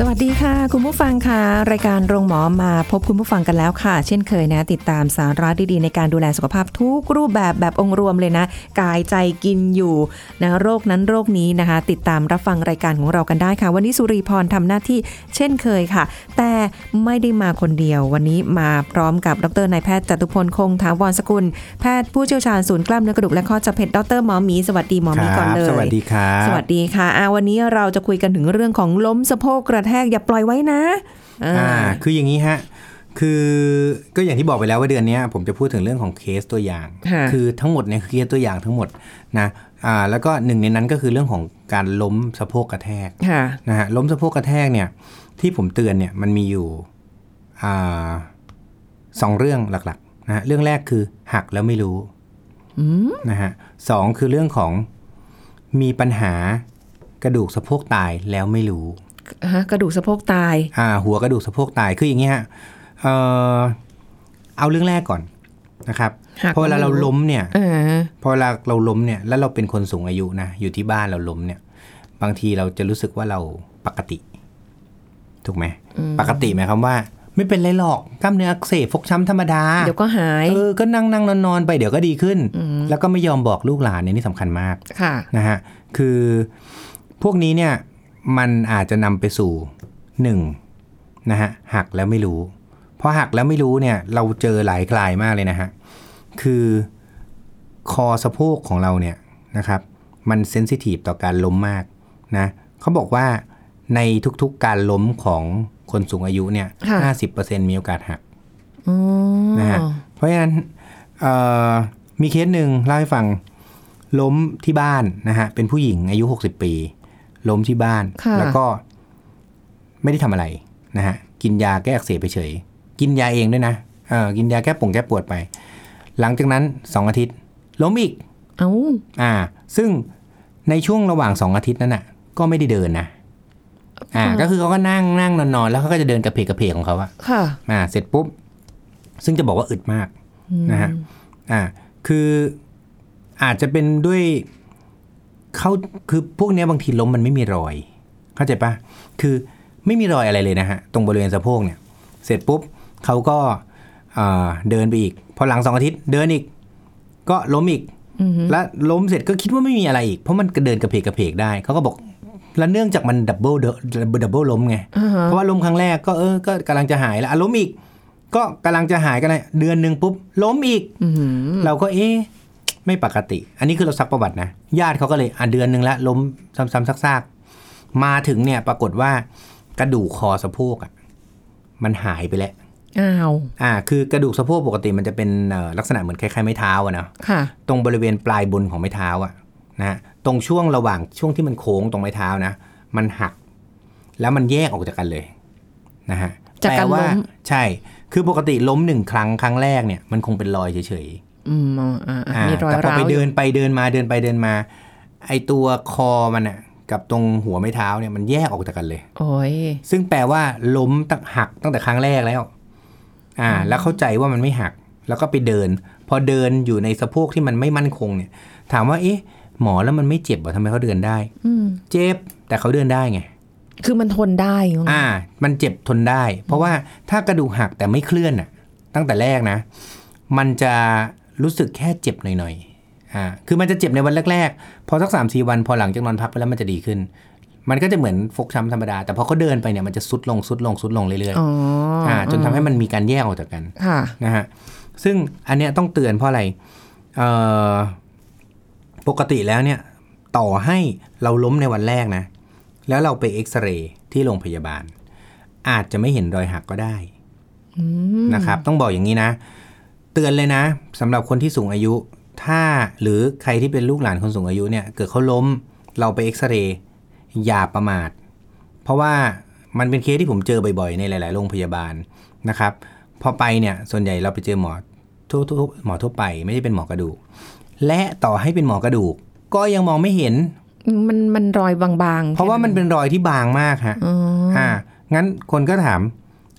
สวัสดีค่ะ คุณผู้ฟังค่ะ รายการโรงหมอมาพบคุณผู้ฟังกันแล้วค่ะ เช่นเคยนะ ติดตามสาระดีๆ ในการดูแลสุขภาพทุกรูปแบบแบบองค์รวมเลยนะ กายใจกินอยู่นะโรคนั้นโรคนี้นะคะ ติดตามรับฟังรายการของเรากันได้ค่ะ วันนี้สุริพรทำหน้าที่เช่นเคยค่ะ แต่ไม่ได้มาคนเดียว วันนี้มาพร้อมกับดรนายแพทย์จตุพลคงถาวรสกุล แพทย์ผู้เชี่ยวชาญศูนย์กล้ามเนื้อกระดูกและข้อจับเพชรดรหมอหมีสวัสดีหมอหมีก่อนเลยสวัสดีครับสวัสดีค่ะอ่าวันนี้เราจะคุยกันถึงเรื่องของล้มสะโพกกระแทกอย่าปล่อยไว้นะอ่าอ่าคืออย่างนี้ฮะคือก็อย่างที่บอกไปแล้วว่าเดือนเนี้ยผมจะพูดถึงเรื่องของเคสตัวอย่างค่ะคือทั้งหมดเนี่ยคือเคสตัวอย่างทั้งหมดนะอ่าแล้วก็หนึ่งในนั้นก็คือเรื่องของการล้มสะโพกกระแทกค่ะนะฮะล้มสะโพกกระแทกเนี่ย ที่ผมเตือนเนี่ยมันมีอยู่อ่าสองเรื่องหลักๆนะฮะเรื่องแรกคือหักแล้วไม่รู้นะฮะสองคือเรื่องของมีปัญหากระดูกสะโพกตายแล้วไม่รู้ฮะ กระดูกสะโพกตายอ่าหัวกระดูกสะโพกตายคืออย่างนี้ฮะเอ่อเอาเรื่องแรกก่อนนะครับหักพอเวลาเราล้มเนี่ยเออพอเวลาเราล้มเนี่ย แล้วเราเป็นคนสูงอายุนะอยู่ที่บ้านเราล้มเนี่ย บางทีเราจะรู้สึกว่าเราปกติ ถูกไหมปกติหมายความว่า ไม่เป็นไรหรอกกล้ามเนื้ออักเสบฟกช้ำธรรมดาเดี๋ยวก็หายเออก็นั่งนั่งนอนนอนไปเดี๋ยวก็ดีขึ้น แล้วก็ไม่ยอมบอกลูกหลานเนี่ยนี่สำคัญมากค่ะนะฮะคือพวกนี้เนี่ย มันอาจจะนำไปสู่หนึ่งนะฮะหักแล้วไม่รู้เพราะหักแล้วไม่รู้เนี่ยเราเจอหลายกลายมากเลยนะฮะคือคอสะโพกของเราเนี่ยนะครับมันเซนซิทีฟต่อการล้มมากนะเขาบอกว่าในทุกๆการล้มของคนสูงอายุเนี่ยค่ะห้าสิบเปอร์เซ็นมีโอกาสหักอ๋อนะฮะเพราะฉะนั้นเอ่อมีเคสหนึ่งเล่าให้ฟังล้มที่บ้านนะฮะเป็นผู้หญิงอายุ 60 ปี ล้มที่บ้านค่ะแล้วก็ไม่ได้ทำอะไรนะฮะกินยาแก้อักเสบไปเฉย กินยาเองด้วยนะเออกินยาแก้ป่งแก้ปวดไป หลังจากนั้น2อาทิตย์ ล้มอีกเอ้าอ่า ซึ่งในช่วงระหว่าง2อาทิตย์นั้นน่ะ ก็ไม่ได้เดินนะอ่า ก็คือเขาก็นั่งนั่งนอนนอนแล้วเขาก็จะเดินกระเพกกระเพกของเขาอะค่ะ อ่า เสร็จปุ๊บ ซึ่งจะบอกว่าอึดมากนะฮะอ่า คืออาจจะเป็นด้วย เขาคือพวกเนี้ยบางทีล้มมันไม่มีรอย เข้าใจปะคือไม่มีรอยอะไรเลยนะฮะ ตรงบริเวณสะโพกเนี่ย เสร็จปุ๊บเขาก็อ่าเดินไปอีก พอหลังสองอาทิตย์เดินอีก ก็ล้มอีก แล้วล้มเสร็จก็คิดว่าไม่มีอะไรอีก เพราะมันก็เดินกระเพกกระเพกได้ เขาก็บอก แล้วเนื่องจากมัน double double ล้มไงอ่าฮะเพราะว่าล้มครั้งแรกก็เออ ก็กำลังจะหายแล้วอะล้มอีก ก็กำลังจะหายกันเลยเดือนหนึ่งปุ๊บล้มอีกอืมเราก็เอ๊ะ ไม่ปกติ อันนี้คือเราซักประวัตินะ ญาติเขาก็เลยอะเดือนหนึ่งละล้มซ้ำๆซากๆ มาถึงเนี่ยปรากฏว่ากระดูกคอสะโพกอะมันหายไปแล้วอ้าวอ่า คือกระดูกสะโพกปกติมันจะเป็นเอ่อลักษณะเหมือนคล้ายๆไม้เท้าอะเนาะค่ะ ตรงบริเวณปลายบนของไม้เท้าอะนะฮะตรงช่วงระหว่างช่วงที่มันโค้งตรงไม้เท้านะ มันหัก แล้วมันแยกออกจากกันเลยนะฮะจากการแปว่าล้มใช่ คือปกติล้มหนึ่งครั้งครั้งแรกเนี่ย มันคงเป็นรอยเฉย อืมอ่าอ่าๆอ่ามีรอยแต่พอร้าวไปอเดิยู่นไปเดินมาเดินไปเดินมา ไอตัวคอมันอะกับตรงหัวไม้เท้าเนี่ยมันแยกออกจากกันเลย โอ้ยซึ่งแปลว่าล้มตั้งหักตั้งแต่ครั้งแรกแล้ว อ่า แล้วเข้าใจว่ามันไม่หัก แล้วก็ไปเดิน พอเดินอยู่ในสะโพกที่มันไม่มั่นคงเนี่ย ถามว่าเอ๊ะ หมอแล้วมันไม่เจ็บเหรอทำไมเขาเดินได้อืมเจ็บแต่เขาเดินได้ไงคือมันทนได้มั้งอ่า มันเจ็บทนได้ เพราะว่าถ้ากระดูกหักแต่ไม่เคลื่อนอะ ตั้งแต่แรกนะ มันจะ รู้สึกแค่เจ็บหน่อยๆอ่าคือมันจะเจ็บในวันแรกๆ พอสักสามสี่วันพอหลังจากนอนพักไปแล้วมันจะดีขึ้น มันก็จะเหมือนฟกช้ำธรรมดา แต่พอเขาเดินไปเนี่ยมันจะซุดลงซุดลงซุดลงเรื่อยๆอ๋ออ่าจนทำให้มันมีการแยกออกจากกันค่ะนะฮะซึ่งอันเนี้ยต้องเตือนเพราะอะไรเอ่อปกติแล้วเนี่ยต่อให้เราล้มในวันแรกนะ แล้วเราไปเอ็กซเรย์ที่โรงพยาบาล อาจจะไม่เห็นรอยหักก็ได้นะครับ ต้องบอกอย่างนี้นะเตือนเลยนะสำหรับคนที่สูงอายุ ถ้าหรือใครที่เป็นลูกหลานคนสูงอายุเนี่ยเกิดเขาล้มเราไปเอ็กซเรย์อย่าประมาท เพราะว่ามันเป็นเคสที่ผมเจอบ่อยๆ ในหลาย ๆ โรงพยาบาลนะครับ พอไปเนี่ยส่วนใหญ่เราไปเจอหมอทั่วๆหมอทั่วไปไม่ได้เป็นหมอกระดูก และต่อให้เป็นหมอกระดูก ก็ยังมองไม่เห็น มันมันรอยบางๆ เพราะว่ามันเป็นรอยที่บางมากฮะอ๋ออ่างั้นคนก็ถาม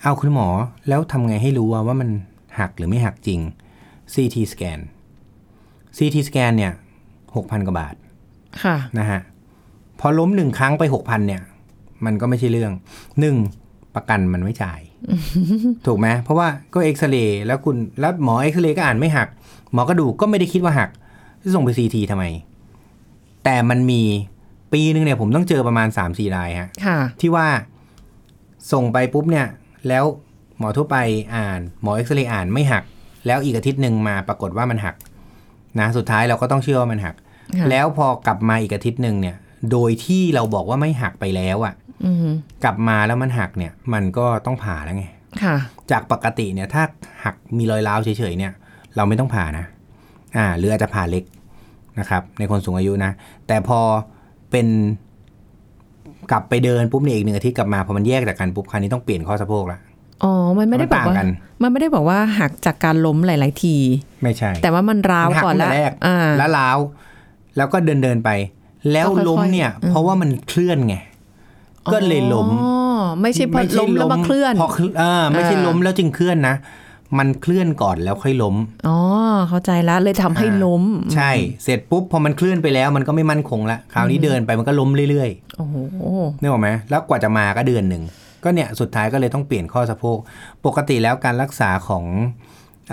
เอาคุณหมอแล้วทำไงให้รู้ว่าว่ามัน หักหรือไม่หักจริง CT scan CT scan เนี่ยหกพันกว่าบาท ค่ะ นะฮะ พอล้มหนึ่งครั้งไปหกพันเนี่ย มันก็ไม่ใช่เรื่องหนึ่งประกันมันไม่จ่าย ถูกไหมเพราะว่าก็เอ็กซเรย์แล้วคุณแล้วหมอเอ็กซเรย์ก็อ่านไม่หัก หมอกระดูกก็ไม่ได้คิดว่าหักจะส่งไปซีทีทำไม แต่มันมีปีนึงเนี่ยผมต้องเจอประมาณ3ามสี่รายฮะค่ะที่ว่าส่งไปปุ๊บเนี่ย แล้ว หมอทั่วไปอ่าน หมอเอ็กซเรย์อ่านไม่หัก แล้วอีกอาทิตย์หนึ่งมาปรากฏว่ามันหักนะสุดท้ายเราก็ต้องเชื่อว่ามันหักค่ะแล้วพอกลับมาอีกอาทิตย์หนึ่งเนี่ย โดยที่เราบอกว่าไม่หักไปแล้วอะ่ะอืมกลับมาแล้วมันหักเนี่ย มันก็ต้องผ่าแล้วไงค่ะจากปกติเนี่ย ถ้าหักมีรอยร้าวเฉยๆเนี่ย เราไม่ต้องผ่านะ อ่า หรืออาจจะผ่าเล็กนะครับ ในคนสูงอายุนะ แต่พอเป็นกลับไปเดินปุ๊บเนี่ยอีกหนึ่งอาทิตย์กลับมาพอมันแยกจากกันปุ๊บคราวนี้ต้องเปลี่ยนข้อสะโพกละ อ๋อ มันไม่ได้บอกมันต่างว่ากันมันไม่ได้บอกว่าหักจากการล้มหลาย ๆ ที ไม่ใช่ แต่ว่ามันร้าวมันหักก่อนตั้งละแต่แรกอ่าแล้วล้าวแล้วก็เดินเดินๆไป แล้วก็ค่อยๆล้มเนี่ยอืมเพราะว่ามันเคลื่อนไงก็เลยล้มอ๋อไม่ใช่พอล้มแล้วมาเคลื่อนพอเคลื่อนอ่าไม่ใช่อ่าล้มแล้วจึงเคลื่อนนะมันเคลื่อนก่อนแล้วค่อยล้ม อ๋อ เข้าใจละเลยทำให้อ่าล้ม ใช่ เสร็จปุ๊บพอมันเคลื่อนไปแล้วมันก็ไม่มั่นคงละ คราวนี้เดินไปมันก็ล้มเรื่อยโอ้โหๆนึกออกไหมแล้วกว่าจะมาก็เดือนหนึ่ง ก็เนี่ยสุดท้ายก็เลยต้องเปลี่ยนข้อสะโพกปกติแล้วการรักษาของ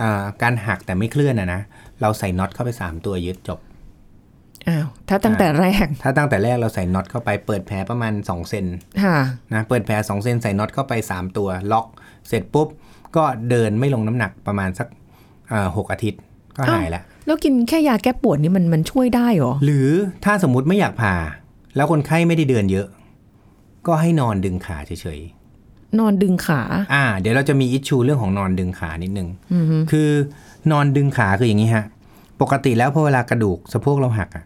อาการหักแต่ไม่เคลื่อนนะนะเราใส่น็อตเข้าไป 3 ตัวยึดจบอ้าวถ้าตั้งแต่แรก ถ้าตั้งแต่แรกเราใส่น็อตเข้าไปเปิดแผลประมาณ2เซนค่ะนะเปิดแผล2เซนใส่น็อตเข้าไป 3 ตัวล็อกเสร็จปุ๊บ ก็เดินไม่ลงน้ำหนักประมาณสักอ่าหกอาทิตย์ก็หายแล้วแล้วกินแค่ยาแก้ปวดนี่มันมันช่วยได้เหรอ หรือถ้าสมมุติไม่อยากผ่า แล้วคนไข้ไม่ได้เดินเยอะ ก็ให้นอนดึงขาเฉย นอนดึงขาๆอ่า เดี๋ยวเราจะมีอิชชูเรื่องของนอนดึงขานิดนึงอือฮึคือนอนดึงขาคืออย่างนี้ฮะ ปกติแล้วพอเวลากระดูกสะโพกเราหักอะ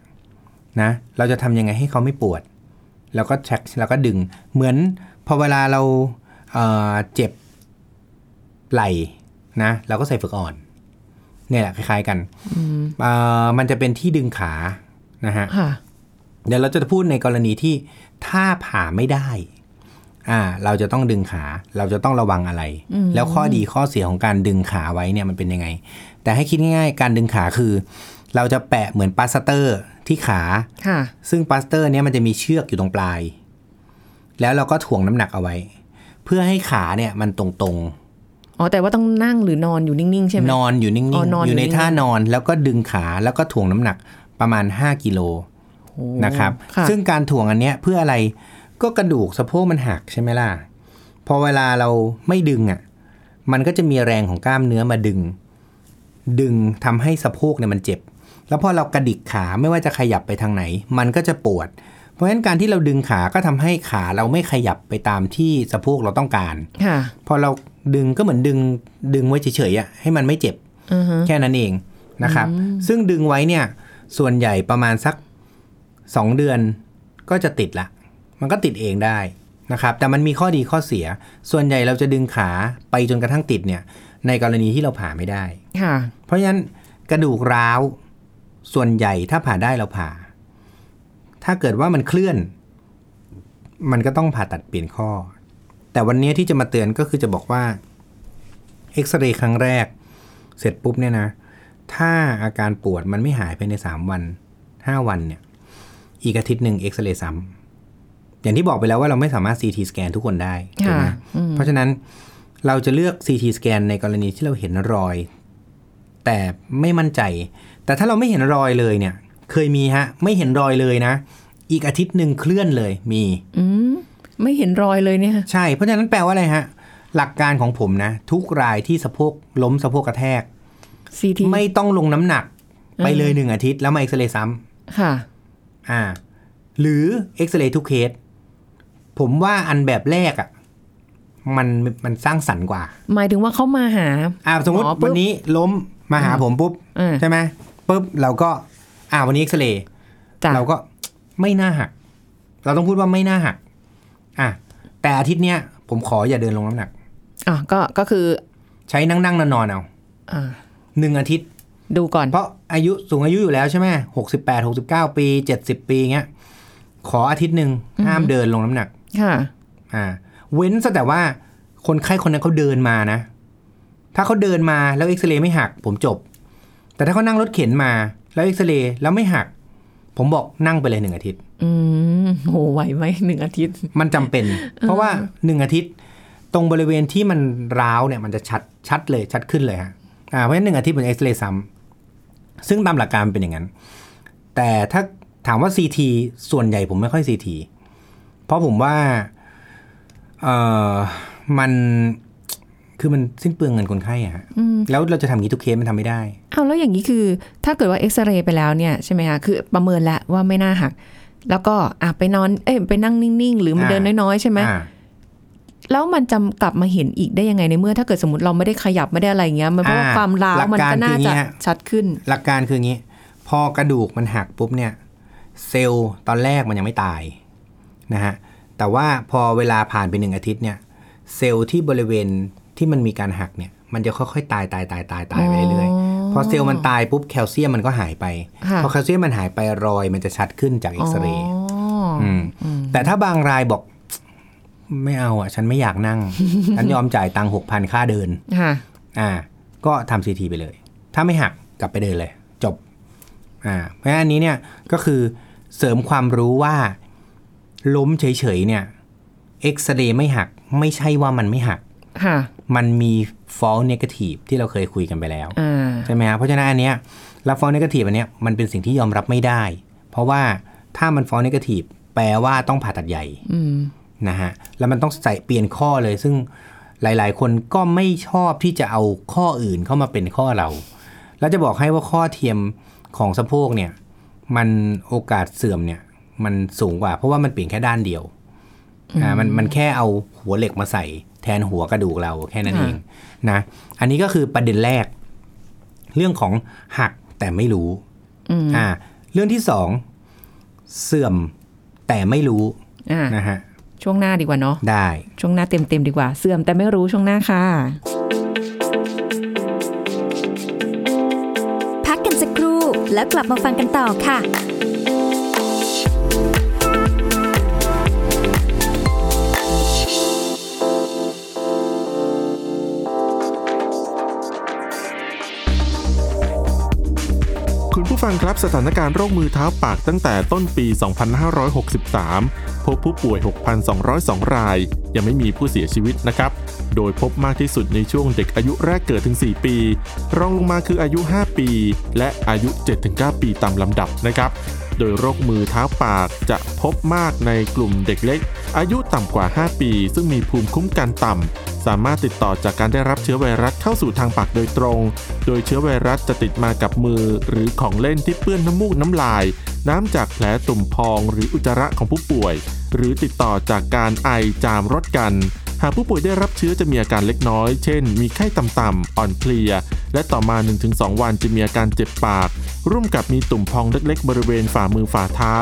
นะ เราจะทำยังไงให้เขาไม่ปวด แล้วก็แช็คแล้วก็ดึง เหมือนพอเวลาเราเอ่อเจ็บไหล่นะเราก็ใส่ฝึกอ่อน เนี่ยแหละคล้าย ๆกันเอ่อมันจะเป็นที่ดึงขานะฮะค่ะเดี๋ยวเราจะพูดในกรณีที่ถ้าผ่าไม่ได้ อ่า เราจะต้องดึงขา เราจะต้องระวังอะไร แล้วข้อดีข้อเสียของการดึงขาไว้เนี่ยมันเป็นยังไง แต่ให้คิดง่ายๆ การดึงขาคือ เราจะแปะเหมือนพลาสเตอร์ที่ขาค่ะ ซึ่งพลาสเตอร์เนี่ยมันจะมีเชือกอยู่ตรงปลาย แล้วเราก็ถ่วงน้ำหนักเอาไว้ เพื่อให้ขาเนี่ยมันตรงๆ อ๋อ แต่ว่าต้องนั่งหรือนอนอยู่นิ่งๆใช่ไหมนอนอยู่นิ่งอ๋อนอนๆอยู่ในอยู่นิ่งๆท่านอนแล้วก็ดึงขาแล้วก็ถ่วงน้ำหนักประมาณ 5กิโลโอ้นะครับค่ะซึ่งการถ่วงอันเนี้ยเพื่ออะไร ก็กระดูกสะโพกมันหักใช่ไหมล่ะ พอเวลาเราไม่ดึงอะ มันก็จะมีแรงของกล้ามเนื้อมาดึง ดึงทำให้สะโพกเนี่ยมันเจ็บ แล้วพอเรากระดิกขาไม่ว่าจะขยับไปทางไหน มันก็จะปวด เพราะฉะนั้นการที่เราดึงขาก็ทำให้ขาเราไม่ขยับไปตามที่สะโพกเราต้องการค่ะพอเราดึงก็เหมือนดึงดึงไว้เฉยๆอะให้มันไม่เจ็บอือฮะแค่นั้นเองนะครับ ซึ่งดึงไว้เนี่ยส่วนใหญ่ประมาณสัก 2 เดือนก็จะติดละ มันก็ติดเองได้นะครับ แต่มันมีข้อดีข้อเสีย ส่วนใหญ่เราจะดึงขาไปจนกระทั่งติดเนี่ยในกรณีที่เราผ่าไม่ได้ค่ะเพราะฉะนั้นกระดูกร้าว ส่วนใหญ่ถ้าผ่าได้เราผ่า ถ้าเกิดว่ามันเคลื่อน มันก็ต้องผ่าตัดเปลี่ยนข้อ แต่วันนี้ที่จะมาเตือนก็คือจะบอกว่าเอ็กซเรย์ครั้งแรก เสร็จปุ๊บเนี่ยนะ ถ้าอาการปวดมันไม่หายภายในสามวันห้าวันเนี่ย อีกอาทิตย์หนึ่งเอ็กซเรย์ซ้ำ อย่างที่บอกไปแล้วว่าเราไม่สามารถ CT สแกนทุกคนได้ถูกไหมค่ะอืมเพราะฉะนั้นเราจะเลือก CT สแกนในกรณีที่เราเห็นรอย แต่ไม่มั่นใจ แต่ถ้าเราไม่เห็นรอยเลยเนี่ย เคยมีฮะ ไม่เห็นรอยเลยนะ อีกอาทิตย์หนึ่งเคลื่อนเลยมีอืมไม่เห็นรอยเลยเนี่ย ใช่เพราะฉะนั้นแปลว่าอะไรฮะ หลักการของผมนะ ทุกรายที่สะโพกล้มสะโพกกระแทกซีทีไม่ต้องลงน้ำหนัก ไปเลยหนึ่งอาทิตย์แล้วมาเอ็กซเรย์ซ้ำค่ะ อ่า หรือเอ็กซเรย์ทุกเคส ผมว่าอันแบบแรกอะ่ะมันมันสร้างสรรค์กว่า หมายถึงว่าเขามาหาอ่าสมมติหมอปุ๊บวันนี้ล้มมาหาผมปุ๊บอ่าใช่ไหมปุ๊บเราก็ อ่าวันนี้เอ็กซเรย์จ้ะเราก็ไม่น่าหัก เราต้องพูดว่าไม่น่าหัก อะแต่อาทิตย์เนี้ยผมขออย่าเดินลงน้ำหนักอะก็ก็คือ ใช้นั่งนั่งนอนนอนๆเอาอ่าหนึ่งอาทิตย์ ดูก่อน เพราะอายุสูงอายุอยู่แล้วใช่ไหมหกสิบแปดหกสิบเก้าปีเจ็ดสิบปีเงี้ยขออาทิตย์หนึ่งห้ามเดินลงน้ำหนัก ค่ะอ่า เว้นซะแต่ว่าคนไข้คนนั้นเขาเดินมานะ ถ้าเขาเดินมาแล้วเอ็กซเรย์ไม่หัก ผมจบ แต่ถ้าเขานั่งรถเข็นมา แล้วเอ็กซเรย์แล้วไม่หัก ผมบอกนั่งไปเลยหนึ่งอาทิตย์ อืมโหไหวไหมหนึ่งอาทิตย์ มันจำเป็น เพราะว่าหนึ่งอาทิตย์ ตรงบริเวณที่มันร้าวเนี่ยมันจะชัดชัดเลยชัดขึ้นเลยฮะอ่าเพราะฉะนั้นหนึ่งอาทิตย์เป็นเอ็กซเรย์ซ้ำซึ่งตามหลักการมันเป็นอย่างนั้น แต่ถ้าถามว่า CT ส่วนใหญ่ผมไม่ค่อย CT เพราะผมว่าเออมันคือมันสิ้นเปลืองเงินคนไข้อะฮะแล้วเราจะทำอย่างนี้ทุกเคสมันทำไม่ได้เอาแล้วอย่างนี้คือ ถ้าเกิดว่าเอ็กซเรย์ไปแล้วเนี่ยใช่ไหมคะคือประเมินแล้วว่าไม่น่าหัก แล้วก็อะไปนอนเอ้ยไปนั่งนิ่งๆ หรือมันอ่าเดินน้อยๆใช่ไหมอ่าแล้วมันจะกลับมาเห็นอีกได้ยังไงในเมื่อถ้าเกิดสมมติเราไม่ได้ขยับไม่ได้อะไรอย่างเงี้ย มันเพราะว่าอ่าความร้าวหลักมันการก็น่าคืออย่างเงี้จะยชัดขึ้น หลักการคืออย่างนี้ พอกระดูกมันหักปุ๊บเนี่ย เซลล์ตอนแรกมันยังไม่ตาย นะฮะแต่ว่าพอเวลาผ่านไปหนึ่งอาทิตย์เนี่ยเซลล์ที่บริเวณที่มันมีการหักเนี่ยมันจะค่อยๆตายตายตายตายตายไปเรื่อยๆพอเซลล์มันตายปุ๊บแคลเซียมมันก็หายไปค่ะพอแคลเซียมมันหายไปรอยมันจะชัดขึ้นจากเอ็กซเรย์อ๋ออมแต่ถ้าบางรายบอกไม่เอาอะ ฉันไม่อยากนั่ง ฉันยอมจ่ายตังค์หกพันค่าเดินค่ะอ่า ก็ทำซีทีไปเลย ถ้าไม่หักกลับไปเดินเลย จบ อ่า เพราะฉะนั้นอันนี้เนี่ยก็คือเสริมความรู้ว่า ล้มเฉยๆเนี่ยเอ็กซเรย์ไม่หัก ไม่ใช่ว่ามันไม่หักค่ะมันมี false negative ที่เราเคยคุยกันไปแล้วอ่าใช่ไหมครับเพราะฉะนั้นอันเนี้ยรับ false negative อันเนี้ยมันเป็นสิ่งที่ยอมรับไม่ได้ เพราะว่าถ้ามัน false negative แปลว่าต้องผ่าตัดใหญ่อืมนะฮะแล้วมันต้องใส่เปลี่ยนข้อเลยซึ่งหลาย ๆ คนก็ไม่ชอบที่จะเอาข้ออื่นเข้ามาเป็นข้อเรา แล้วจะบอกให้ว่าข้อเทียมของสะโพกเนี่ย มันโอกาสเสื่อมเนี่ย มันสูงกว่า เพราะว่ามันเปลี่ยนแค่ด้านเดียวอ่ามันมันแค่เอาหัวเหล็กมาใส่แทนหัวกระดูกเราแค่นั้นเองนะอันนี้ก็คือประเด็นแรก เรื่องของหักแต่ไม่รู้อืมอ่า เรื่องที่สองเสื่อมแต่ไม่รู้อ่านะฮะช่วงหน้าดีกว่าเนาะได้ ช่วงหน้าเต็มๆดีกว่า เสื่อมแต่ไม่รู้ช่วงหน้าค่ะ พักกันสักครู่แล้วกลับมาฟังกันต่อค่ะ ผู้ฟังครับสถานการณ์โรคมือเท้าปากตั้งแต่ต้นปี 2563 พบผู้ป่วย 6,202 ราย ยังไม่มีผู้เสียชีวิตนะครับ โดยพบมากที่สุดในช่วงเด็กอายุแรกเกิดถึง 4 ปี รองลงมาคืออายุ 5 ปี และอายุ 7-9 ปีตามลำดับนะครับ โดยโรคมือเท้าปากจะพบมากในกลุ่มเด็กเล็ก อายุต่ำกว่า 5 ปี ซึ่งมีภูมิคุ้มกันต่ำ สามารถติดต่อจากการได้รับเชื้อไวรัสเข้าสู่ทางปากโดยตรง โดยเชื้อไวรัสจะติดมากับมือ หรือของเล่นที่เปื้อนน้ำมูกน้ำลาย น้ำจากแผลตุ่มพอง หรืออุจจาระของผู้ป่วย หรือติดต่อจากการไอจามรดกัน หากผู้ป่วยได้รับเชื้อจะมีอาการเล็กน้อย เช่น มีไข้ต่ำๆ อ่อนเพลีย และต่อมา 1-2 วันจะมีอาการเจ็บปาก ร่วมกับมีตุ่มพองเล็กๆ บริเวณฝ่ามือฝ่าเท้า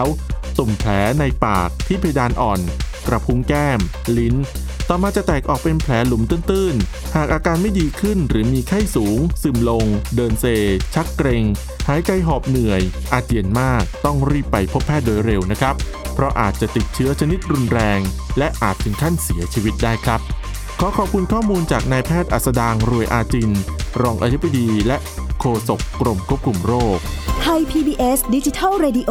ตุ่มแผลในปากที่เพดานอ่อน กระพุ้งแก้ม ลิ้น ต่อมาจะแตกออกเป็นแผลหลุมตื้นๆ หากอาการไม่ดีขึ้นหรือมีไข้สูง ซึมลง เดินเซ ชักเกรง หายใจหอบเหนื่อย อาเจียนมาก ต้องรีบไปพบแพทย์โดยเร็วนะครับ เพราะอาจจะติดเชื้อชนิดรุนแรง และอาจถึงขั้นเสียชีวิตได้ครับ ขอขอบคุณข้อมูลจากนายแพทย์อัสดางรวยอาจิน รองอธิบดีและโฆษกกรมควบคุมโรค ไทย PBS ดิจิทัล Radio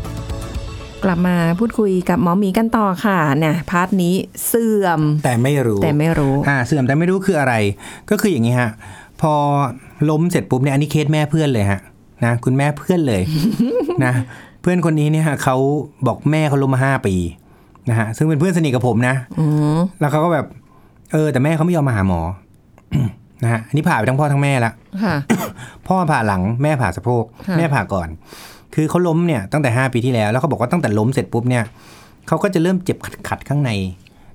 กลับมาพูดคุยกับหมอหมีกันต่อค่ะเนี่ยพาร์ทนี้เสื่อมแต่ไม่รู้แต่ไม่รู้อ่าเสื่อมแต่ไม่รู้คืออะไร ก็คืออย่างนี้ฮะ พอล้มเสร็จปุ๊บเนี่ยอันนี้เคสแม่เพื่อนเลยฮะนะคุณแม่เพื่อนเลยนะเพื่อนคนนี้เนี่ยเขาบอกแม่เขาล้มมาห้าปีนะฮะซึ่งเป็นเพื่อนสนิทกับผมนะอืมแล้วเขาก็แบบ เออ แต่แม่เขาไม่ยอมมาหาหมอนะฮะอันนี้ผ่าไปทั้งพ่อทั้งแม่ละค่ะพ่อผ่าหลังแม่ผ่าสะโพกค่ะแม่ผ่าก่อน คือเขาล้มเนี่ยตั้งแต่ 5 ปีที่แล้ว แล้วเขาบอกว่าตั้งแต่ล้มเสร็จปุ๊บเนี่ยเขาก็จะเริ่มเจ็บขัดๆข้างใน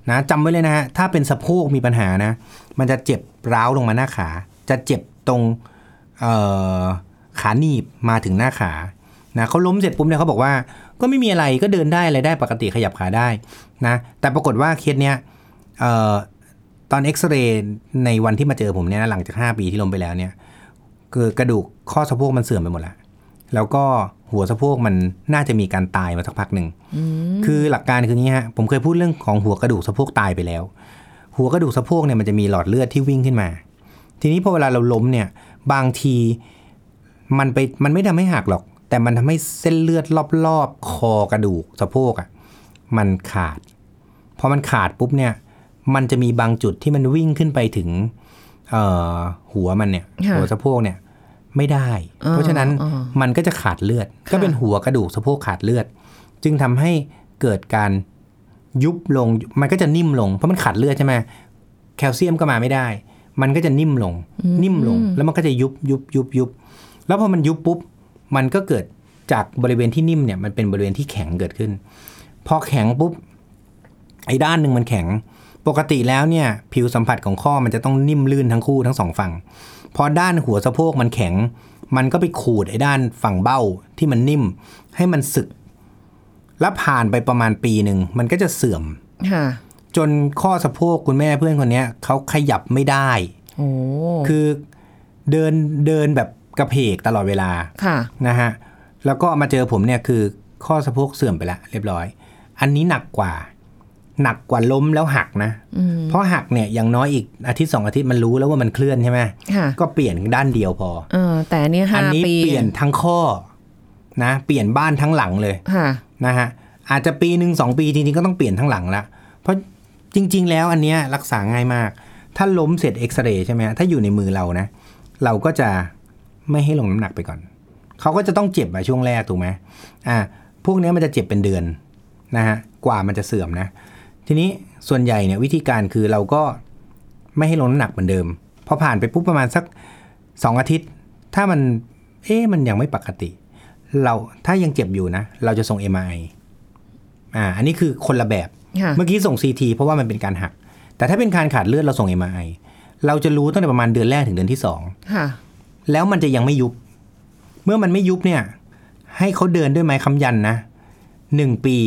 นะจำไว้เลยนะฮะถ้าเป็นสะโพกมีปัญหานะ มันจะเจ็บร้าวลงมาหน้าขา จะเจ็บตรงเอ่อขาหนีบมาถึงหน้าขานะเขาล้มเสร็จปุ๊บเนี่ยเขาบอกว่า ก็ไม่มีอะไรก็เดินได้อะไรได้ปกติขยับขาได้นะแต่ปรากฏว่าเคสเนี้ยเอ่อตอนเอ็กซเรย์ในวันที่มาเจอผมเนี่ยหลังจาก 5 ปีที่ล้มไปแล้วเนี่ยคือกระดูกข้อสะโพกมันเสื่อมไปหมดแล้วแล้วก็ หัวสะโพกมันน่าจะมีการตายมาสักพักหนึ่งคือหลักการคืออย่างนี้ฮะผมเคยพูดเรื่องของหัวกระดูกสะโพกตายไปแล้ว หัวกระดูกสะโพกเนี่ยมันจะมีหลอดเลือดที่วิ่งขึ้นมา ทีนี้พอเวลาเราล้มเนี่ย บางทีมันไปมันไม่ทำให้หักหรอก แต่มันทำให้เส้นเลือดรอบๆ คอกระดูกสะโพกอะ่ะมันขาดพอมันขาดปุ๊บเนี่ย มันจะมีบางจุดที่มันวิ่งขึ้นไปถึงเอ่อหัวมันเนี่ยค่ะหัวสะโพกเนี่ย ไม่ได้อ่าเพราะฉะนั้นอ่ามันก็จะขาดเลือด ก็เป็นหัวกระดูกสะโพกขาดเลือด จึงทำให้เกิดการยุบลงมันก็จะนิ่มลง เพราะมันขาดเลือดใช่ไหมแคลเซียมก็มาไม่ได้ มันก็จะนิ่มลง นิ่มลง แล้วมันก็จะยุบยุบยุบยุบแล้วพอมันยุบปุ๊บมันก็เกิดจากบริเวณที่นิ่มเนี่ยมันเป็นบริเวณที่แข็งเกิดขึ้น พอแข็งปุ๊บไอ้ด้านหนึ่งมันแข็ง ปกติแล้วเนี่ย ผิวสัมผัสของข้อมันจะต้องนิ่มลื่นทั้งคู่ทั้งสองฝั่ง พอด้านหัวสะโพกมันแข็ง มันก็ไปขูดไอ้ด้านฝั่งเบ้าที่มันนิ่ม ให้มันสึก แล้วผ่านไปประมาณปีหนึ่งมันก็จะเสื่อมค่ะจนข้อสะโพกคุณแม่เพื่อนคนเนี้ยเขาขยับไม่ได้โอ้คือเดินเดินแบบกระเพกตลอดเวลาค่ะนะฮะแล้วก็มาเจอผมเนี่ยคือข้อสะโพกเสื่อมไปแล้วเรียบร้อย อันนี้หนักกว่า หนักกว่าล้มแล้วหักนะอืมเพราะหักเนี่ยอย่างน้อยอีกอาทิตย์สองอาทิตย์มันรู้แล้วว่ามันเคลื่อนใช่ไหมค่ะก็เปลี่ยนด้านเดียวพอเออแต่อันนี้อัห้านี้ปีเปลี่ยนทั้งข้อนะเปลี่ยนบ้านทั้งหลังเลยค่ะนะฮะอาจจะปีหนึ่งสองปีจริงๆก็ต้องเปลี่ยนทั้งหลังละเพราะจริง ๆ แล้วอันเนี้ยรักษาง่ายมาก ถ้าล้มเสร็จเอ็กซเรย์ใช่ไหมฮะถ้าอยู่ในมือเรานะ เราก็จะไม่ให้ลงน้ำหนักไปก่อน เขาก็จะต้องเจ็บอะช่วงแรกถูกไหมอ่าพวกเนี้ยมันจะเจ็บเป็นเดือนนะฮะกว่ามันจะเสื่อมนะ ทีนี้ส่วนใหญ่เนี่ยวิธีการคือเราก็ไม่ให้ลงน้ำหนักเหมือนเดิม พอผ่านไปปุ๊บประมาณสักสองอาทิตย์ ถ้ามัน เอ๊ะมันยังไม่ปกติ เราถ้ายังเจ็บอยู่นะ เราจะส่ง MRI อ่า อันนี้คือคนละแบบค่ะเมื่อกี้ส่ง CT เพราะว่ามันเป็นการหัก แต่ถ้าเป็นการขาดเลือดเราส่ง MRI เราจะรู้ตั้งแต่ประมาณเดือนแรกถึงเดือนที่สองค่ะแล้วมันจะยังไม่ยุบ เมื่อมันไม่ยุบเนี่ย ให้เขาเดินด้วยไม้ค้ำยันนะหนึ่งปี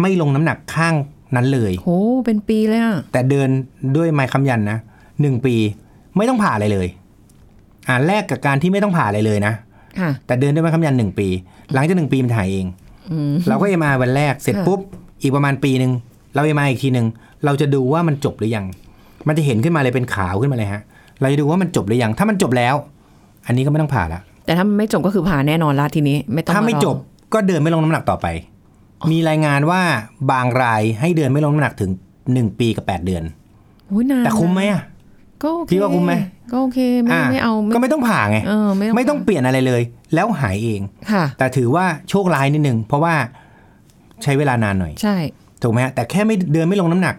ไม่ลงน้ำหนักข้าง นั้นเลยโหเป็นปีเลยอะแต่เดินด้วยไม้ค้ำยันนะหนึ่งปีไม่ต้องผ่าอะไรเลย อ่าแลกกับการที่ไม่ต้องผ่าอะไรเลยนะค่ะแต่เดินด้วยไม้ค้ำยันหนึ่งปี หลังจากหนึ่งปีมันถ่ายเองอืมเราก็เอ็มอาวันแรกเสร็จค่ะปุ๊บ อีกประมาณปีหนึ่งเราเอ็มอาอีกทีหนึ่งเราจะดูว่ามันจบหรือยัง มันจะเห็นขึ้นมาเลยเป็นขาวขึ้นมาเลยฮะ เราจะดูว่ามันจบหรือยัง ถ้ามันจบแล้ว อันนี้ก็ไม่ต้องผ่าละแต่ถ้ามันไม่จบก็คือผ่าแน่นอนละทีนี้ ไม่ต้องถ้าไม่รอจบก็เดินไม่ลงน้ำหนักต่อไป มีรายงานว่าบางรายให้เดินไม่ลงน้ำหนักถึงหนึ่งปีกับแปดเดือนอุ๊ยนานแต่คุ้มไหมอะก็โอเคคิดว่าคุ้มไหมก็โอเคไม่อะไม่เอาก็ไม่ต้องผ่าไงเออไม่ต้องไม่ต้องเปลี่ยนอะไรเลย แล้วหายเองค่ะ แต่ถือว่าโชคร้ายนิดนึงเพราะว่าใช้เวลานานหน่อย ใช่ถูกไหมฮะแต่แค่ไม่เดินไม่ลงน้ำหนัก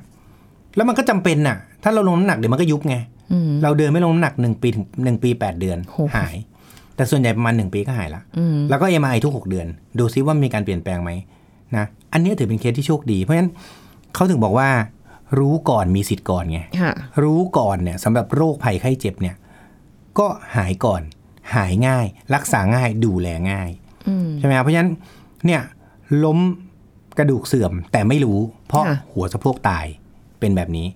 แล้วมันก็จำเป็นน่ะ ถ้าเราลงน้ำหนักเดี๋ยวมันก็ยุบไงอืมเราเดินไม่ลงน้ำหนักหนึ่งปีถึงหนึ่งปีแปดเดือนโหหาย แต่ส่วนใหญ่ประมาณหนึ่งปีก็หายละอืมแล้วก็ MRI ทุกหกเดือน ดูซิว่ามีการเปลี่ยนแปลงไหม นะอันนี้ถือเป็นเคสที่โชคดี เพราะฉะนั้นเขาถึงบอกว่า รู้ก่อนมีสิทธิ์ก่อนไงค่ะรู้ก่อนเนี่ยสำหรับโรคภัยไข้เจ็บเนี่ย ก็หายก่อน หายง่าย รักษาง่ายดูแลง่ายอืมใช่ไหมครับเพราะฉะนั้นเนี่ยล้มกระดูกเสื่อมแต่ไม่รู้ เพราะค่ะหัวสะโพกตายเป็นแบบนี้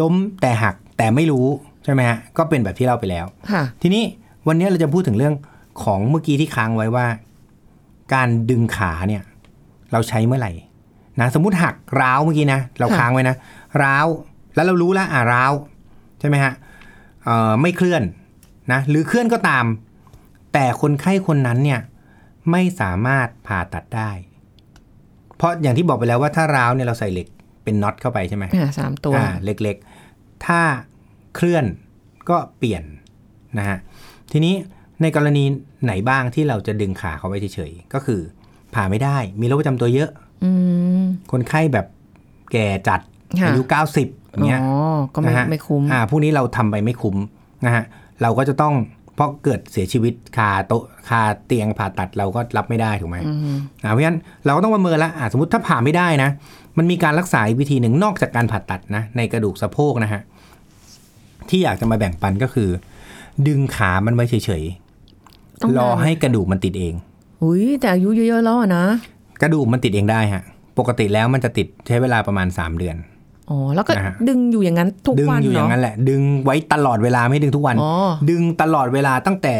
ล้มแต่หักแต่ไม่รู้ใช่ไหมฮะก็เป็นแบบที่เล่าไปแล้วค่ะทีนี้วันนี้เราจะพูดถึงเรื่องของเมื่อกี้ที่ค้างไว้ว่า การดึงขาเนี่ย เราใช้เมื่อไหร่นะสมมุติหักร้าวเมื่อกี้นะเราค่ะค้างไว้นะร้าวแล้วเรารู้แล้วอ่าร้าวใช่ไหมฮะเอ่อไม่เคลื่อนนะหรือเคลื่อนก็ตาม แต่คนไข้คนนั้นเนี่ยไม่สามารถผ่าตัดได้ เพราะอย่างที่บอกไปแล้วว่าถ้าร้าวเนี่ยเราใส่เหล็กเป็นน็อตเข้าไปใช่ไหมอ่าสามตัวอ่าเล็กๆ ถ้าเคลื่อนก็เปลี่ยนนะฮะทีนี้ในกรณีไหนบ้างที่เราจะดึงขาเขาไว้เฉยๆก็คือ ผ่าไม่ได้ มีโรคประจำตัวเยอะอืมคนไข้แบบแก่จัดค่ะอายุอย่างเงี้ยอ๋อก็ไม่นะฮะไม่คุ้มอ่าพวกนี้เราทำไปไม่คุ้มนะฮะเราก็จะต้องเพราะเกิดเสียชีวิตคาโต๊ะคาเตียงผ่าตัดเราก็รับไม่ได้ถูกไหมอ่าเพราะฉะนั้นเราก็ต้องประเมินละอ่าสมมติถ้าผ่าไม่ได้นะ มันมีการรักษาอีกวิธีหนึ่งนอกจากการผ่าตัดนะ ในกระดูกสะโพกนะฮะที่อยากจะมาแบ่งปันก็คือ ดึงขามันไว้เฉยต้องๆรอนานให้กระดูกมันติดเอง อุ้ยแต่อายุเยอะๆแล้วอะนะ กระดูกมันติดเองได้ฮะ ปกติแล้วมันจะติดใช้เวลาประมาณ 3 เดือน อ๋อ แล้วก็นะฮะดึงอยู่อย่างนั้นทุกดึงวันอยู่อย่างเนาะนั้นแหละ ดึงไว้ตลอดเวลาไม่ดึงทุกวันอ๋อดึงตลอดเวลาตั้งแต่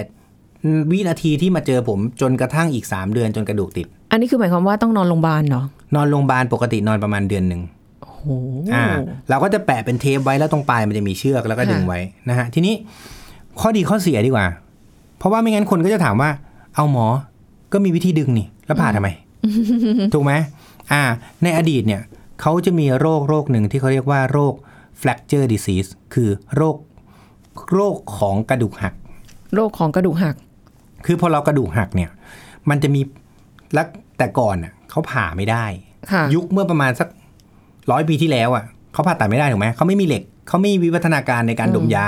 วินาทีที่มาเจอผมจนกระทั่งอีก 3 เดือนจนกระดูกติด อันนี้คือหมายความว่าต้องนอนโรงพยาบาลเนาะนอนโรงพยาบาลปกตินอนประมาณเดือนหนึ่งโอ้โหอ่าเราก็จะแปะเป็นเทปไว้แล้วตรงปลายมันจะมีเชือกแล้วก็ค่ะดึงไว้นะฮะทีนี้ข้อดีข้อเสียดีกว่า เพราะว่าไม่งั้นคนก็จะถามว่า เอาหมอ ก็มีวิธีดึงนี่ แล้วผ่าทำไม ถูกไหมอ่า ในอดีตเนี่ยเขาจะมีโรคโรคหนึ่งที่เขาเรียกว่าโรค fracture disease คือโรคโรคของกระดูกหัก โรคของกระดูกหัก คือพอเรากระดูกหักเนี่ย มันจะมีแล้วแต่ก่อนน่ะเขาผ่าไม่ได้ค่ะยุคเมื่อประมาณสักร้อยปีที่แล้วอะเขาผ่าตัดไม่ได้ถูกไหมเขาไม่มีเหล็กเขาไม่มีวิวัฒนาการในการดมยา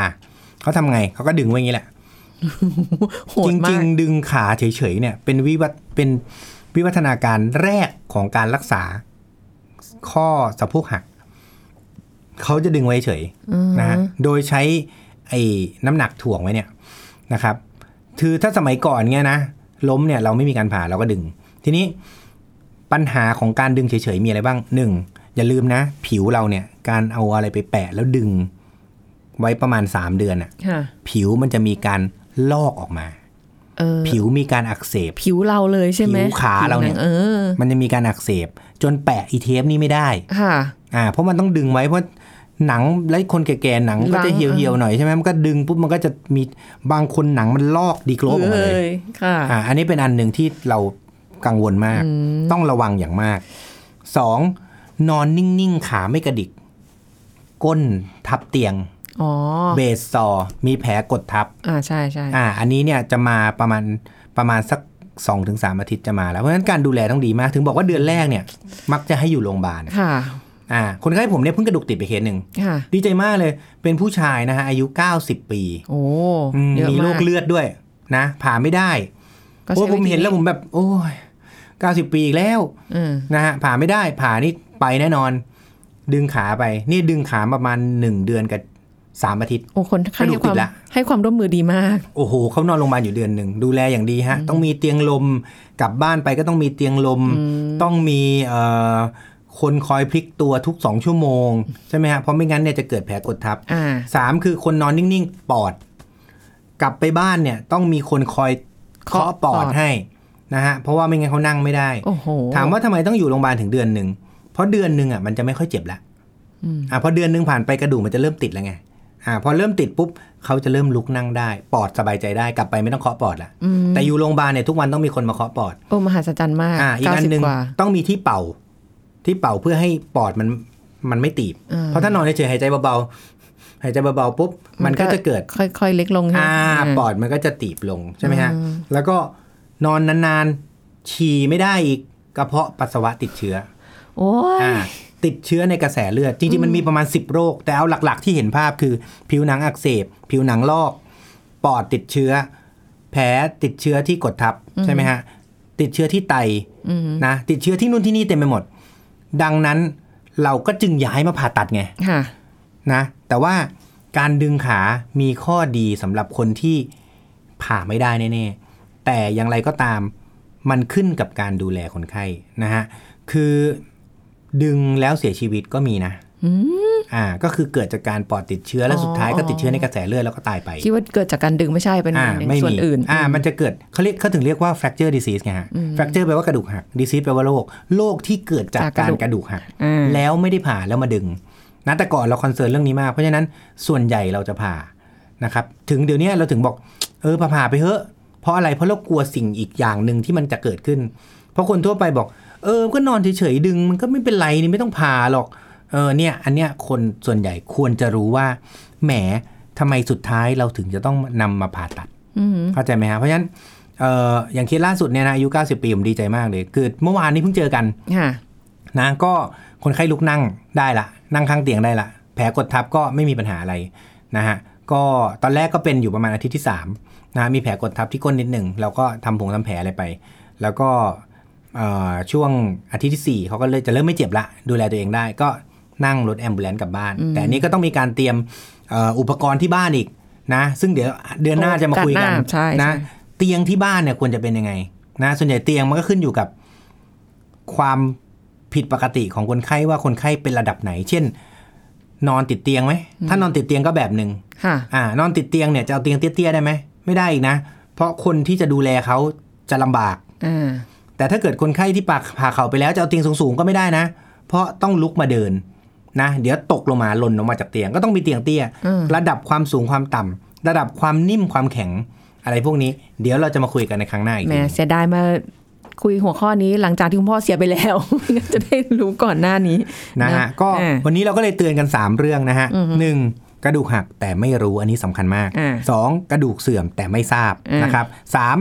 เขาทำไงเขาก็ดึงไว้อย่างนี้แหละโห จดมาริกงๆ ดึงขาเฉยๆเนี่ย เป็นวิวัฒเป็นวิวัฒนาการแรกของการรักษา ข้อสะโพกหัก เขาจะดึงไว้เฉยนะฮะโดยใช้ไอ้น้ำหนักถ่วงไว้เนี่ยนะครับ คือถ้าสมัยก่อนเนี่ยนะล้มเนี่ยเราไม่มีการผ่าเราก็ดึง ทีนี้ปัญหาของการดึงเฉยๆมีอะไรบ้างหนึ่งอย่าลืมนะ ผิวเราเนี่ย การเอาอะไรไปแปะแล้วดึง ไว้ประมาณ3เดือนอะค่ะ ผิวมันจะมีการ ลอกออกมาเออผิวมีการอักเสบ ผิวเราเลยใช่ไหมผิวขาเราเนี่ยเออมันจะมีการอักเสบ จนแปะอีเทปนี่ไม่ได้ค่ะอ่า เพราะมันต้องดึงไว้เพราะหนังและคนแก่ๆหนังก็จะบางเหี่ยวๆหน่อยใช่ไหมมันก็ดึงปุ๊บมันก็จะมีบางคนหนังมันลอก deglove ออกมาเลยค่ะอ่าอันนี้เป็นอันหนึ่งที่เรากังวลมาก ต้องระวังอย่างมากสองนอนนิ่งๆขาไม่กระดิก ก้นทับเตียงอ๋อ bedsore มีแผลกดทับ อ่าใช่ใช่อ่า อันนี้เนี่ยจะมาประมาณประมาณสักสองถึงสามอาทิตย์จะมาแล้ว เพราะฉะนั้นการดูแลต้องดีมาก ถึงบอกว่าเดือนแรกเนี่ย มักจะให้อยู่โรงพยาบาลค่ะอ่าคนไข้ผมเนี่ยเพิ่งกระดูกติดไปเคสหนึ่งค่ะดีใจมากเลย เป็นผู้ชายนะฮะอายุ 90 ปี โอ้อืมเยอะมีมากโรคเลือดด้วยนะผ่าไม่ได้ก็โอ้ใช้ผมธีเห็นแล้วผมแบบ โอ้ย90ปีอีกแล้วอืมนะฮะผ่าไม่ได้ผ่านี่ไปแน่นอน ดึงขาไป นี่ดึงขาประมาณ1เดือนกับ 3อาทิตย์โอ้คนไข้กระดูให้กคติวาดมละให้ความร่วมมือดีมาก โอ้โหเขานอนโรงพยาบาลอยู่เดือนหนึ่งดูแลอย่างดีฮะ ต้องมีเตียงลมกลับบ้านไปก็ต้องมีเตียงลม ต้องมีเอ่อคนคอยพลิกตัวทุกสองชั่วโมง ใช่ไหมฮะเพราะไม่งั้นเนี่ยจะเกิดแผลกดทับอ่าสามคือคนนอนนิ่งๆ ปอด กลับไปบ้านเนี่ย ต้องมีคนคอยเคาะเคาะปอปอดดให้นะฮะเพราะว่าไม่งั้นเขานั่งไม่ได้โอ้โหถามว่าทำไมต้องอยู่โรงพยาบาลถึงเดือนหนึ่งเพราะเดือนหนึ่งอะมันจะไม่ค่อยเจ็บละอ่าพอเดือนหนึ่งผ่านไปกระดูกมันจะเริ่มติดแล้วไง อ่าพอเริ่มติดปุ๊บเขาจะเริ่มลุกนั่งได้ ปอดสบายใจได้กลับไปไม่ต้องเคาะปอดละแต่อยู่โรงพยาบาลเนี่ยทุกวันต้องมีคนมาเคาะปอดโอ้มหัศจรรย์มากอ่าอีกอันหนึ่ง90กว่าต้องมีที่เป่า ที่เป่าเพื่อให้ปอดมันมันไม่ตีบอ่าเพราะถ้านอนเฉยๆหายใจเบาๆหายใจเบาๆปุ๊บมันก็จะเกิด ค่อยๆเล็กลงใช่ไหมอ่าปอดมันก็จะตีบลงใช่ไหมฮะแล้วก็นอนนานๆฉี่ไม่ได้อีกกระเพาะปัสสาวะติดเชื้อ โอ้ยอ่า ติดเชื้อในกระแสเลือด จริงๆ มันมีประมาณ 10 โรค แต่เอาหลักๆ ที่เห็นภาพคือ ผิวหนังอักเสบ ผิวหนังลอก ปอดติดเชื้อ แผลติดเชื้อที่กดทับใช่ไหมฮะ ติดเชื้อที่ไตนะติดเชื้อที่นู่นที่นี่เต็มไปหมด ดังนั้นเราก็จึงย้ายมาผ่าตัดไงค่ะนะแต่ว่าการดึงขามีข้อดีสำหรับคนที่ผ่าไม่ได้แน่ๆแต่อย่างไรก็ตามมันขึ้นกับการดูแลคนไข้นะฮะคือ ดึงแล้วเสียชีวิตก็มีนะอ่า ก็คือเกิดจากการปอดติดเชื้อแล้วสุดท้ายก็ติดเชื้อในกระแสเลือดแล้วก็ตายไปคิดว่าเกิดจากการดึงไม่ใช่เป็นอ่าอย่างไม่ส่วนมีอื่น อ่า มันจะเกิดเขาเรียกเขาถึงเรียกว่า fracture disease ไงฮะ fracture แปลว่ากระดูกหัก disease แปลว่าโรคโรคที่เกิดจากจากกการระดูกกระดูกหักอ่าแล้วไม่ได้ผ่าแล้วมาดึงนะแต่ก่อนเราคอนเซิร์นเรื่องนี้มากเพราะฉะนั้นส่วนใหญ่เราจะผ่านะครับถึงเดี๋ยวนี้เราถึงบอกเออผ่าผ่าไปเถอะเพราะอะไรเพราะเรากลัวสิ่งอีกอย่างหนึ่งที่มันจะเกิดขึ้น เพราะคนทั่วไปบอก เออก็นอนเฉยๆดึงมันก็ไม่เป็นไรนี่ไม่ต้องผ่าหรอก เออเนี่ย อันเนี้ยคนส่วนใหญ่ควรจะรู้ว่าแหมทำไมสุดท้ายเราถึงจะต้องนำมาผ่าตัดเข้าใจไหมฮะเพราะฉะนั้นเอออย่างเคสล่าสุดเนี่ยนะอายุ 90 ปีผมดีใจมากเลย คือเมื่อวานนี้เพิ่งเจอกันค่ะนะก็คนไข้ลุกนั่งได้ละ นั่งข้างเตียงได้ละแผผลกดทับก็ไม่มีปัญหาอะไรนะฮะก็ตอนแรกก็เป็นอยู่ประมาณอาทิตย์ที่3นะมีแผลกดทับที่ก้นนิดหนึ่งเราก็ทำผงทำแผลอะไรไป แล้วก็เอ่อ ช่วงอาทิตย์ที่ 4 เขาก็เลยจะเริ่มไม่เจ็บละ ดูแลตัวเองได้ก็นั่งรถแอมบูเลนต์กลับบ้าน แต่อันนี้ก็ต้องมีการเตรียมเอ่ออุปกรณ์ที่บ้านอีกนะ ซึ่งเดี๋ยวเดือนหน้าจะมาคุยกันโอกาสหน้าใช่นะใช่เตียงที่บ้านเนี่ยควรจะเป็นยังไงนะส่วนใหญ่เตียงมันก็ขึ้นอยู่กับความผิดปกติของคนไข้ว่าคนไข้เป็นระดับไหน เช่น นอนติดเตียงไหมถ้านอนติดเตียงก็แบบหนึ่งค่ะอ่านอนติดเตียงเนี่ยจะเอาเตียงเตี้ยๆได้ไหมไม่ได้อีกนะ เพราะคนที่จะดูแลเขาจะลำบากอ่า แต่ถ้าเกิดคนไข้ที่ปากผ่าเข่าไปแล้วจะเอาเตียงสูงๆก็ไม่ได้นะ เพราะต้องลุกมาเดินนะ เดี๋ยวตกลงมาหล่นลงมาจากเตียงก็ต้องมีเตียงเตี้ยอืมระดับความสูงความต่ำระดับความนิ่มความแข็งอะไรพวกนี้ เดี๋ยวเราจะมาคุยกันในครั้งหน้าอีกแหมทีเสียดายมาคุยหัวข้อนี้หลังจากที่คุณพ่อเสียไปแล้วงั้นจะได้รู้ก่อนหน้านี้นะฮะก็อ่าวันนี้เราก็เลยเตือนกัน 3 เรื่องนะฮะอือฮึหนึ่งกระดูกหักแต่ไม่รู้อันนี้สำคัญมากอ่าสองกระดูกเสื่อมแต่ไม่ทราบอ่านนะครับสาม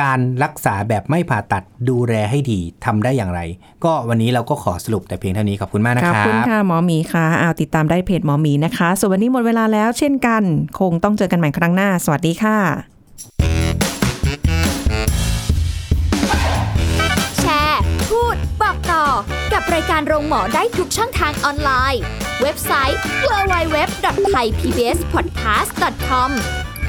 การรักษาแบบไม่ผ่าตัดดูแลให้ดีทำได้อย่างไร ก็วันนี้เราก็ขอสรุปแต่เพียงเท่านี้ขอบคุณมากนะขอบครัคุณบค่ะหมอหมีค่ะเอาติดตามได้เพจหมอหมีนะคะ ส่วนวันนี้หมดเวลาแล้วเช่นกัน คงต้องเจอกันใหม่ครั้งหน้า สวัสดีค่ะ แชร์ พูด บอกต่อ กับรายการโรงหมอได้ทุกช่องทางออนไลน์ เว็บไซต์ www.thaipbspodcast.com